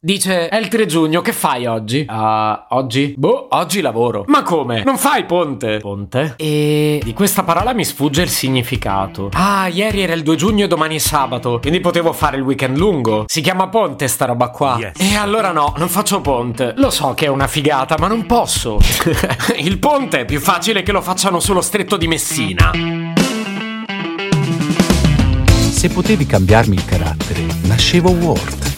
Dice, è il 3 giugno, che fai oggi? Uh, oggi? Boh, oggi lavoro. Ma come? Non fai ponte? Ponte? E di questa parola mi sfugge il significato. Ah, ieri era il 2 giugno e domani è sabato, quindi potevo fare il weekend lungo. Si chiama ponte sta roba qua. Yes. E allora no, non faccio ponte. Lo so che è una figata, ma non posso. il ponte è più facile che lo facciano sullo stretto di Messina. Se potevi cambiarmi il carattere, nascevo Ward.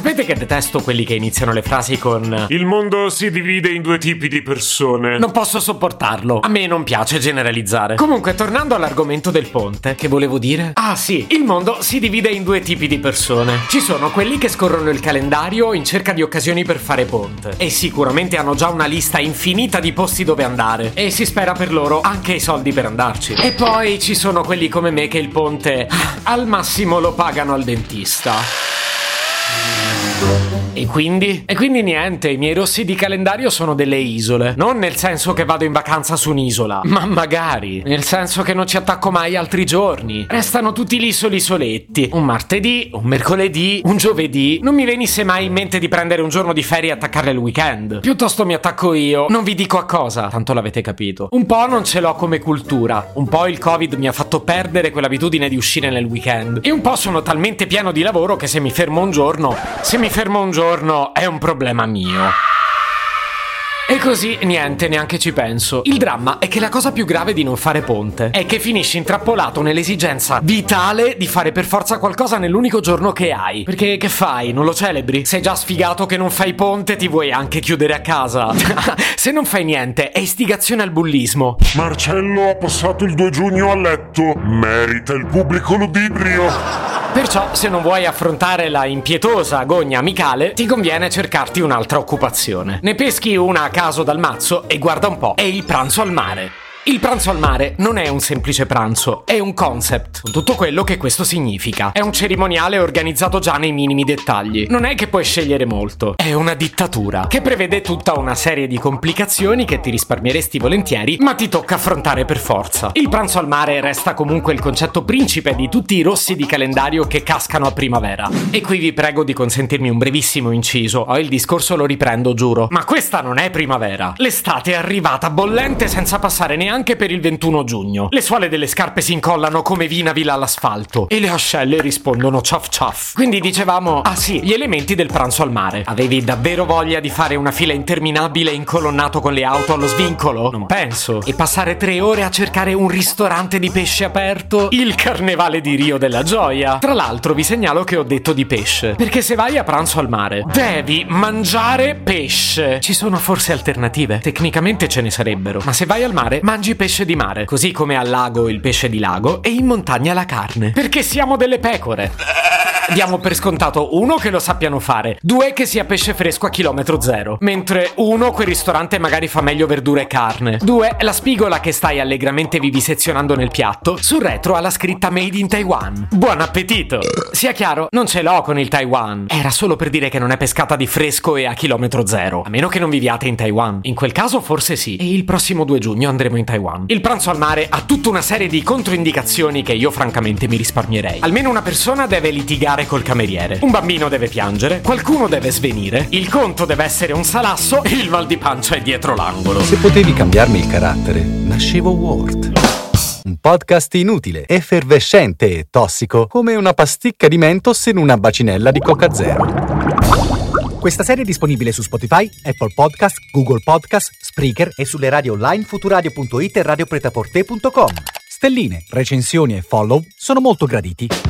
Sapete che detesto quelli che iniziano le frasi con Il mondo si divide in due tipi di persone. Non posso sopportarlo. A me non piace generalizzare. Comunque, tornando all'argomento del ponte, che volevo dire? Ah, sì, il mondo si divide in due tipi di persone. Ci sono quelli che scorrono il calendario in cerca di occasioni per fare ponte. E sicuramente hanno già una lista infinita di posti dove andare. E si spera per loro anche i soldi per andarci. E poi ci sono quelli come me che il ponte ah, al massimo lo pagano al dentista. E quindi? E quindi niente, i miei rossi di calendario sono delle isole. Non nel senso che vado in vacanza su un'isola, ma magari. Nel senso che non ci attacco mai altri giorni. Restano tutti lì soli soletti. Un martedì, un mercoledì, un giovedì. Non mi venisse mai in mente di prendere un giorno di ferie e attaccarle il weekend. Piuttosto mi attacco io. Non vi dico a cosa, tanto l'avete capito. Un po' non ce l'ho come cultura. Un po' il covid mi ha fatto perdere quell'abitudine di uscire nel weekend. E un po' sono talmente pieno di lavoro che se mi fermo un giorno, se mi fermo un giorno è un problema mio. E così niente, neanche ci penso. Il dramma è che la cosa più grave di non fare ponte è che finisci intrappolato nell'esigenza vitale di fare per forza qualcosa nell'unico giorno che hai. Perché che fai? Non lo celebri? Sei già sfigato che non fai ponte, ti vuoi anche chiudere a casa. Se non fai niente, è istigazione al bullismo. Marcello ha passato il 2 giugno a letto. Merita il pubblico ludibrio. Perciò, se non vuoi affrontare la impietosa agonia amicale, ti conviene cercarti un'altra occupazione. Ne peschi una a caso dal mazzo e guarda un po', è il pranzo al mare. Il pranzo al mare non è un semplice pranzo, è un concept, con tutto quello che questo significa. È un cerimoniale organizzato già nei minimi dettagli. Non è che puoi scegliere molto, è una dittatura, che prevede tutta una serie di complicazioni che ti risparmieresti volentieri, ma ti tocca affrontare per forza. Il pranzo al mare resta comunque il concetto principe di tutti i rossi di calendario che cascano a primavera. E qui vi prego di consentirmi un brevissimo inciso, o il discorso lo riprendo, giuro. Ma questa non è primavera. L'estate è arrivata bollente senza passare neanche neanche per il 21 giugno. Le suole delle scarpe si incollano come vinavila all'asfalto e le ascelle rispondono ciaf ciaf. Quindi dicevamo, ah sì, gli elementi del pranzo al mare. Avevi davvero voglia di fare una fila interminabile incolonnato con le auto allo svincolo? Non penso. E passare tre ore a cercare un ristorante di pesce aperto? Il carnevale di Rio della Gioia. Tra l'altro vi segnalo che ho detto di pesce, perché se vai a pranzo al mare devi mangiare pesce. Ci sono forse alternative? Tecnicamente ce ne sarebbero, ma se vai al mare mangi pesce di mare, così come al lago il pesce di lago e in montagna la carne. Perché siamo delle pecore. Diamo per scontato uno che lo sappiano fare, due che sia pesce fresco a chilometro zero, mentre uno quel ristorante magari fa meglio verdura e carne, due la spigola che stai allegramente vivisezionando nel piatto, sul retro ha la scritta Made in Taiwan. Buon appetito! Sia chiaro, non ce l'ho con il Taiwan, era solo per dire che non è pescata di fresco e a chilometro zero, a meno che non viviate in Taiwan. In quel caso forse sì, e il prossimo 2 giugno andremo in Taiwan. Il pranzo al mare ha tutta una serie di controindicazioni che io francamente mi risparmierei. Almeno una persona deve litigare col cameriere. Un bambino deve piangere, qualcuno deve svenire, il conto deve essere un salasso e il mal di pancia è dietro l'angolo. Se potevi cambiarmi il carattere, nascevo Ward. Un podcast inutile, effervescente e tossico, come una pasticca di mentos in una bacinella di Coca Zero. Questa serie è disponibile su Spotify, Apple Podcast, Google Podcast, Spreaker e sulle radio online futuradio.it e radiopretaporte.com. Stelline, recensioni e follow sono molto graditi.